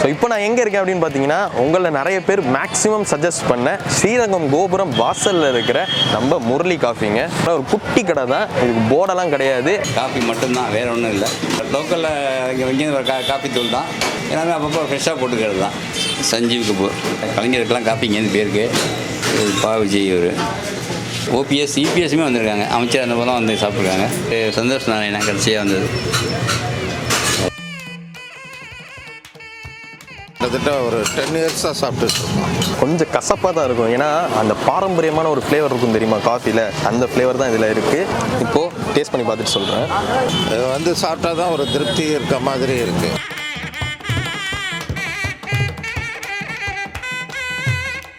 So இப்போ நான் எங்கே இருக்கேன் அப்படின்னு பார்த்தீங்கன்னா உங்களில் நிறைய பேர் மேக்ஸிமம் சஜஸ்ட் பண்ண ஸ்ரீரங்கம் கோபுரம் வாசலில் இருக்கிற நம்ம முரளி காஃபிங்க. ஒரு குட்டி கடை தான். இதுக்கு போர்டெல்லாம் கிடையாது. காஃபி மட்டும்தான் வேறு ஒன்றும் இல்லை. லோக்கலில் இங்கே இங்கேருந்து ஒரு கா காஃபி தூள் தான். எல்லாமே அப்பப்போ ஃப்ரெஷ்ஷாக போட்டுக்கிறது தான். சஞ்சீவ் கபூர் கலைஞருக்கெல்லாம் காஃபி இங்கேருந்து பேருக்கு பா விஜய் ஒரு ஓபிஎஸ் இபிஎஸ்மே வந்திருக்காங்க. அமைச்சர் அந்த போலாம் வந்து சாப்பிட்ருக்காங்க சந்தோஷ் நாராயணன் கடைசியாக வந்தது. கிட்டத்தட்ட ஒரு டென் இயர்ஸாக சாப்பிட்டுட்டு இருக்கோம் கொஞ்சம் கசப்பாக தான் இருக்கும். ஏன்னா அந்த பாரம்பரியமான ஒரு ஃப்ளேவர் இருக்கும் தெரியுமா காஃபியில் அந்த ஃப்ளேவர் தான் இதில் இருக்குது இப்போது டேஸ்ட் பண்ணி பார்த்துட்டு சொல்கிறேன் இது வந்து சாப்பிட்டா தான் ஒரு திருப்தி இருக்க மாதிரி இருக்குது